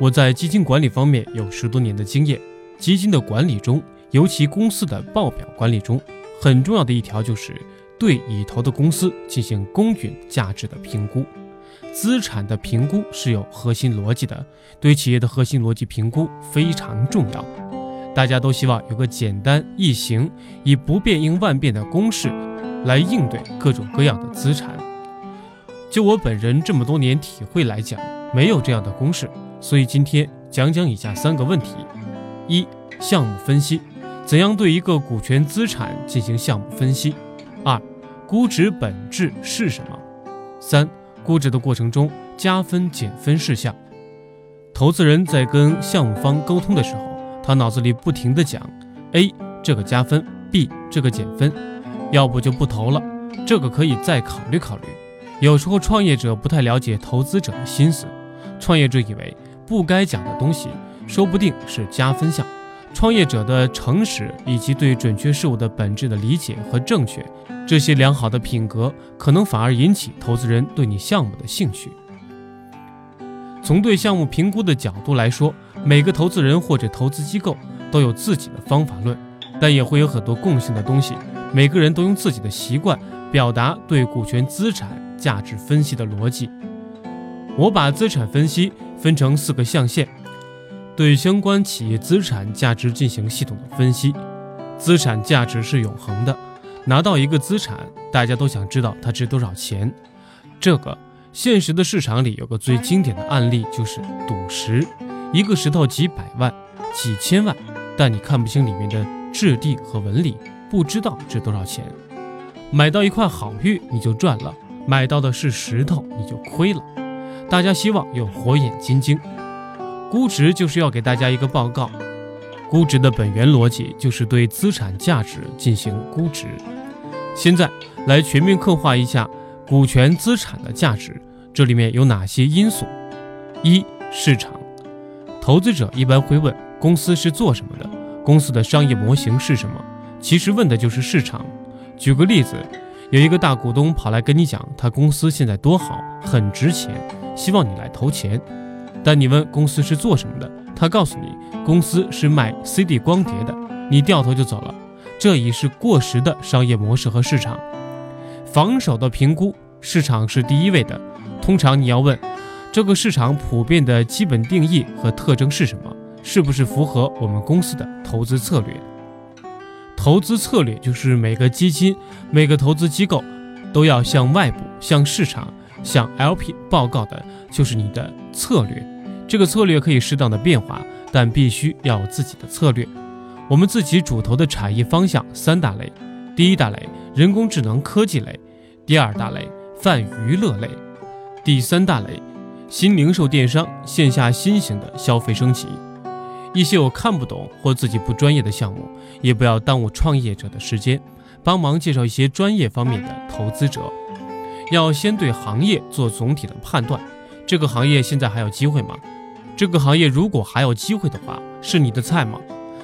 我在基金管理方面有十多年的经验。基金的管理中，尤其公司的报表管理中，很重要的一条就是对已投的公司进行公允价值的评估。资产的评估是有核心逻辑的，对企业的核心逻辑评估非常重要。大家都希望有个简单易行、以不变应万变的公式来应对各种各样的资产。就我本人这么多年体会来讲，没有这样的公式。所以今天讲讲以下三个问题：一、项目分析，怎样对一个股权资产进行项目分析？二、估值本质是什么？三、估值的过程中加分减分事项。投资人在跟项目方沟通的时候，他脑子里不停地讲：A 这个加分，B 这个减分，要不就不投了，这个可以再考虑考虑。有时候创业者不太了解投资者的心思，创业者以为。不该讲的东西，说不定是加分项。创业者的诚实以及对准确事物的本质的理解和正确，这些良好的品格，可能反而引起投资人对你项目的兴趣。从对项目评估的角度来说，每个投资人或者投资机构都有自己的方法论，但也会有很多共性的东西。每个人都用自己的习惯表达对股权资产价值分析的逻辑。我把资产分析。分成四个象限，对相关企业资产价值进行系统的分析。资产价值是永恒的，拿到一个资产，大家都想知道它值多少钱。这个现实的市场里有个最经典的案例，就是赌石，一个石头几百万、几千万，但你看不清里面的质地和纹理，不知道值多少钱。买到一块好玉，你就赚了；买到的是石头，你就亏了。大家希望有火眼金睛，估值就是要给大家一个报告。估值的本源逻辑就是对资产价值进行估值。现在来全面刻画一下股权资产的价值，这里面有哪些因素？一、市场。投资者一般会问公司是做什么的，公司的商业模型是什么？其实问的就是市场。举个例子，有一个大股东跑来跟你讲，他公司现在多好，很值钱。希望你来投钱，但你问公司是做什么的，他告诉你公司是卖 CD 光碟的，你掉头就走了，这已是过时的商业模式和市场。防守的评估，市场是第一位的。通常你要问这个市场普遍的基本定义和特征是什么，是不是符合我们公司的投资策略？投资策略就是每个基金、每个投资机构都要向外部、向市场。向 LP 报告的就是你的策略，这个策略可以适当的变化，但必须要有自己的策略。我们自己主投的产业方向三大类：第一大类人工智能科技类，第二大类泛娱乐类，第三大类新零售电商线下新型的消费升级。一些我看不懂或自己不专业的项目，也不要耽误创业者的时间，帮忙介绍一些专业方面的投资者。要先对行业做总体的判断，这个行业现在还有机会吗？这个行业如果还有机会的话，是你的菜吗？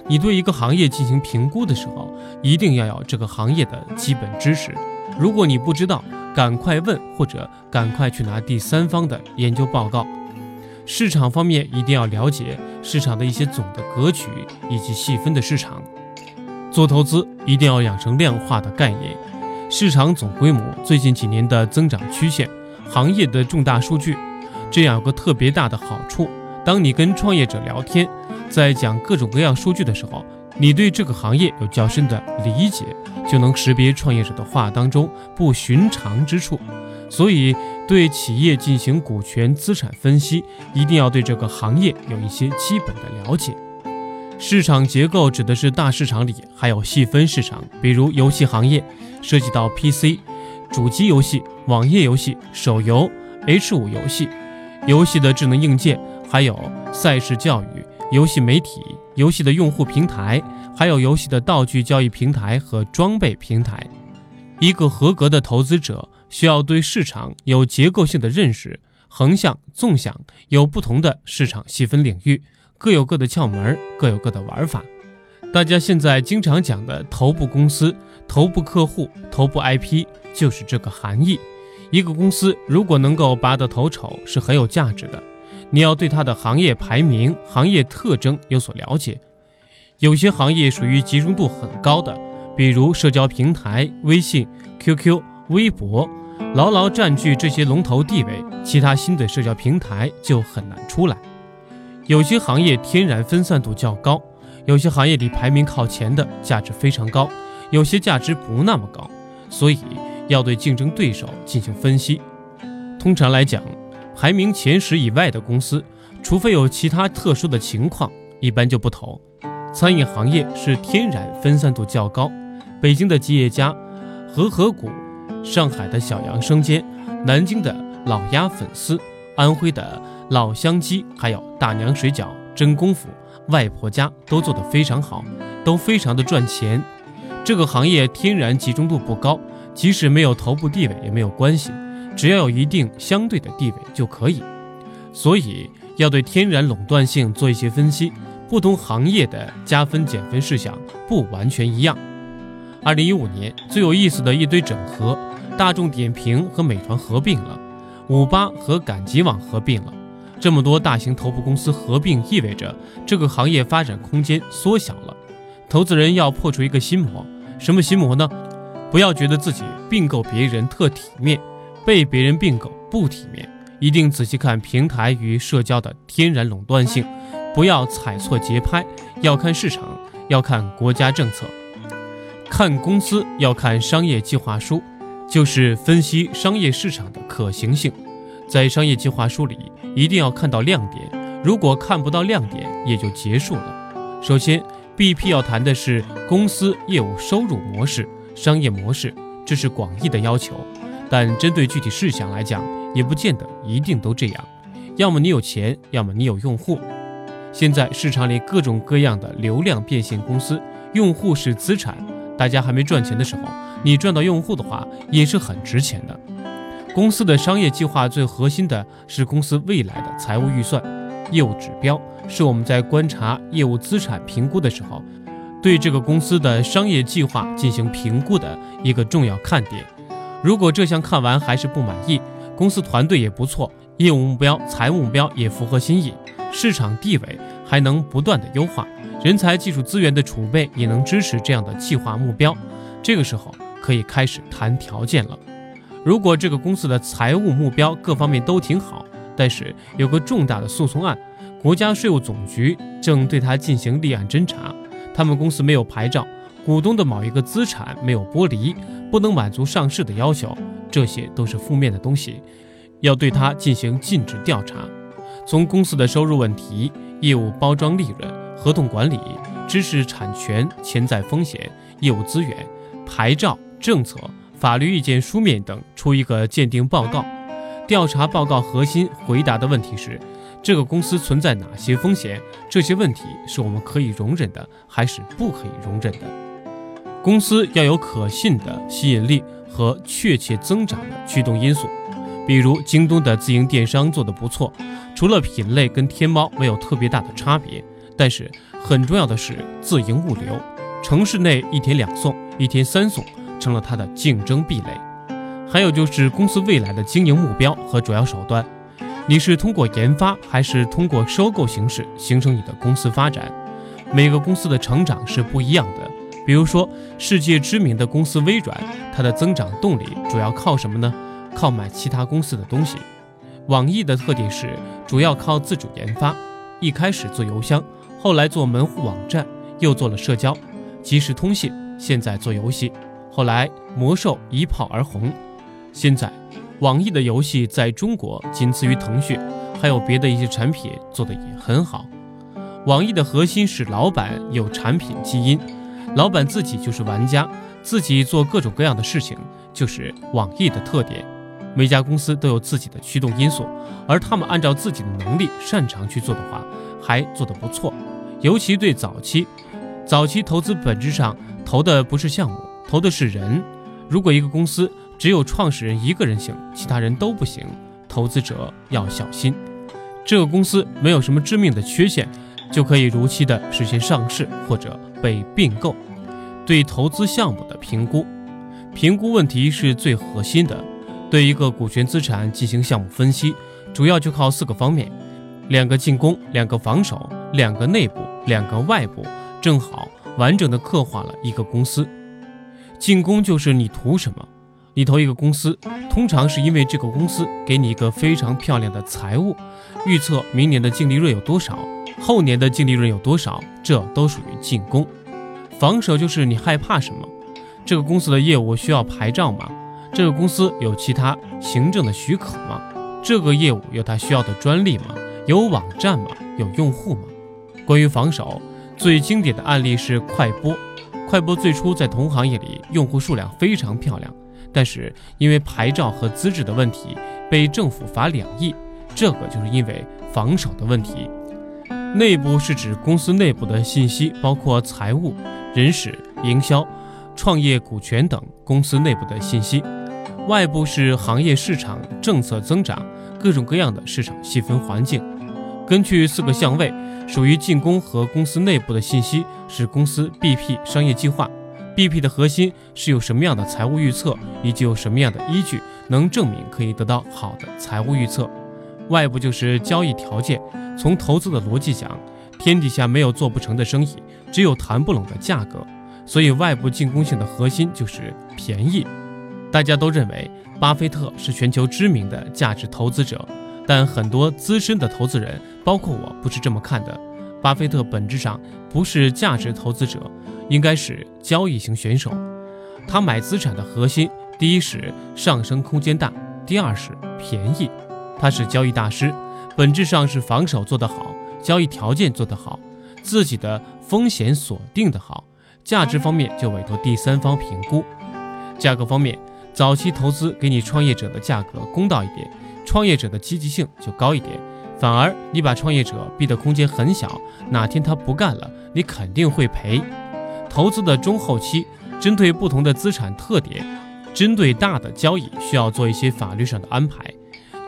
你对一个行业进行评估的时候，一定要有这个行业的基本知识。如果你不知道，赶快问或者赶快去拿第三方的研究报告。市场方面一定要了解市场的一些总的格局以及细分的市场。做投资一定要养成量化的概念。市场总规模最近几年的增长曲线，行业的重大数据，这样有个特别大的好处。当你跟创业者聊天，在讲各种各样数据的时候，你对这个行业有较深的理解，就能识别创业者的话当中不寻常之处。所以，对企业进行股权资产分析，一定要对这个行业有一些基本的了解。市场结构指的是大市场里还有细分市场，比如游戏行业。涉及到 PC、主机游戏、网页游戏、手游、H 五游戏、游戏的智能硬件，还有赛事教育、游戏媒体、游戏的用户平台，还有游戏的道具交易平台和装备平台。一个合格的投资者需要对市场有结构性的认识，横向、纵向有不同的市场细分领域，各有各的窍门，各有各的玩法。大家现在经常讲的头部公司、头部客户、头部 IP，就是这个含义。一个公司如果能够拔得头筹，是很有价值的。你要对它的行业排名、行业特征有所了解。有些行业属于集中度很高的，比如社交平台、微信、QQ、微博，牢牢占据这些龙头地位，其他新的社交平台就很难出来。有些行业天然分散度较高，有些行业里排名靠前的价值非常高，有些价值不那么高，所以要对竞争对手进行分析。通常来讲，排名前十以外的公司，除非有其他特殊的情况，一般就不投。餐饮行业是天然分散度较高，北京的吉野家、和合谷、上海的小杨生煎、南京的老鸭粉丝、安徽的老乡鸡，还有大娘水饺、真功夫、外婆家都做得非常好，都非常的赚钱。这个行业天然集中度不高，即使没有头部地位也没有关系，只要有一定相对的地位就可以。所以要对天然垄断性做一些分析。不同行业的加分减分事项不完全一样。二零一五年最有意思的一堆整合，大众点评和美团合并了，五八和赶集网合并了，这么多大型头部公司合并，意味着这个行业发展空间缩小了。投资人要破除一个心魔，什么心魔呢？不要觉得自己并购别人特体面，被别人并购不体面，一定仔细看平台与社交的天然垄断性。不要踩错节拍，要看市场，要看国家政策，看公司要看商业计划书，就是分析商业市场的可行性。在商业计划书里，一定要看到亮点，如果看不到亮点，也就结束了。首先，BP 要谈的是公司业务收入模式、商业模式，这是广义的要求，但针对具体事项来讲，也不见得一定都这样。要么你有钱，要么你有用户。现在市场里各种各样的流量变现公司，用户是资产。大家还没赚钱的时候，你赚到用户的话，也是很值钱的。公司的商业计划最核心的是公司未来的财务预算、业务指标，是我们在观察业务资产评估的时候，对这个公司的商业计划进行评估的一个重要看点。如果这项看完还是不满意，公司团队也不错，业务目标、财务目标也符合心意。市场地位还能不断的优化，人才技术资源的储备也能支持这样的计划目标，这个时候可以开始谈条件了。如果这个公司的财务目标各方面都挺好，但是有个重大的诉讼案，国家税务总局正对他进行立案侦查，他们公司没有牌照，股东的某一个资产没有剥离，不能满足上市的要求，这些都是负面的东西，要对他进行尽职调查。从公司的收入问题、业务包装利润、合同管理、知识产权潜在风险、业务资源、牌照、政策、法律意见书面等出一个鉴定报告。调查报告核心回答的问题是：这个公司存在哪些风险？这些问题是我们可以容忍的，还是不可以容忍的？公司要有可信的吸引力和确切增长的驱动因素。比如京东的自营电商做得不错，除了品类跟天猫没有特别大的差别，但是很重要的是自营物流，城市内一天两送、一天三送成了它的竞争壁垒。还有就是公司未来的经营目标和主要手段，你是通过研发还是通过收购形式形成你的公司发展？每个公司的成长是不一样的。比如说世界知名的公司微软，它的增长动力主要靠什么呢？靠买其他公司的东西，网易的特点是主要靠自主研发，一开始做邮箱，后来做门户网站，又做了社交、即时通信，现在做游戏，后来魔兽一炮而红。现在，网易的游戏在中国仅次于腾讯，还有别的一些产品做的也很好。网易的核心是老板有产品基因，老板自己就是玩家，自己做各种各样的事情，就是网易的特点。每家公司都有自己的驱动因素，而他们按照自己的能力、擅长去做的话，还做得不错。尤其对早期，早期投资本质上投的不是项目，投的是人。如果一个公司只有创始人一个人行，其他人都不行，投资者要小心。这个公司没有什么致命的缺陷，就可以如期的实现上市或者被并购。对投资项目的评估，评估问题是最核心的。对一个股权资产进行项目分析，主要就靠四个方面：两个进攻，两个防守，两个内部，两个外部，正好完整的刻画了一个公司。进攻就是你图什么？你投一个公司，通常是因为这个公司给你一个非常漂亮的财务预测，明年的净利润有多少，后年的净利润有多少，这都属于进攻。防守就是你害怕什么？这个公司的业务需要牌照吗？这个公司有其他行政的许可吗？这个业务有它需要的专利吗？有网站吗？有用户吗？关于防守，最经典的案例是快播。快播最初在同行业里用户数量非常漂亮。但是因为牌照和资质的问题，被政府罚两亿。这个就是因为防守的问题。内部是指公司内部的信息，包括财务、人事、营销、创业股权等公司内部的信息。外部是行业市场政策增长，各种各样的市场细分环境。根据四个相位，属于进攻和公司内部的信息是公司 BP 商业计划。BP 的核心是有什么样的财务预测，以及有什么样的依据能证明可以得到好的财务预测。外部就是交易条件。从投资的逻辑讲，天底下没有做不成的生意，只有谈不拢的价格。所以外部进攻性的核心就是便宜。大家都认为巴菲特是全球知名的价值投资者，但很多资深的投资人，包括我，不是这么看的。巴菲特本质上不是价值投资者。应该是交易型选手，他买资产的核心，第一是上升空间大，第二是便宜。他是交易大师，本质上是防守做得好，交易条件做得好，自己的风险锁定的好，价值方面就委托第三方评估。价格方面，早期投资给你创业者的价格公道一点，创业者的积极性就高一点。反而你把创业者逼的空间很小，哪天他不干了，你肯定会赔。投资的中后期，针对不同的资产特点，针对大的交易，需要做一些法律上的安排，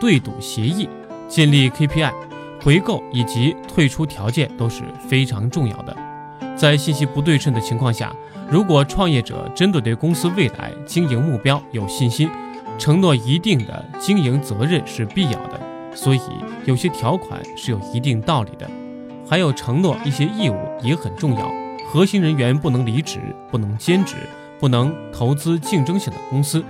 对赌协议、建立 KPI、回购以及退出条件都是非常重要的。在信息不对称的情况下，如果创业者真的对公司未来经营目标有信心，承诺一定的经营责任是必要的。所以有些条款是有一定道理的，还有承诺一些义务也很重要。核心人员不能离职，不能兼职，不能投资竞争性的公司，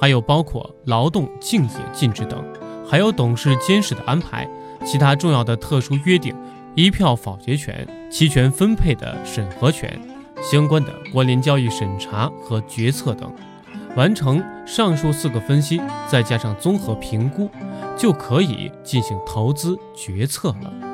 还有包括劳动竞业禁止等，还有董事监事的安排，其他重要的特殊约定，一票否决权、期权分配的审核权，相关的关联交易审查和决策等，完成上述四个分析，再加上综合评估，就可以进行投资决策了。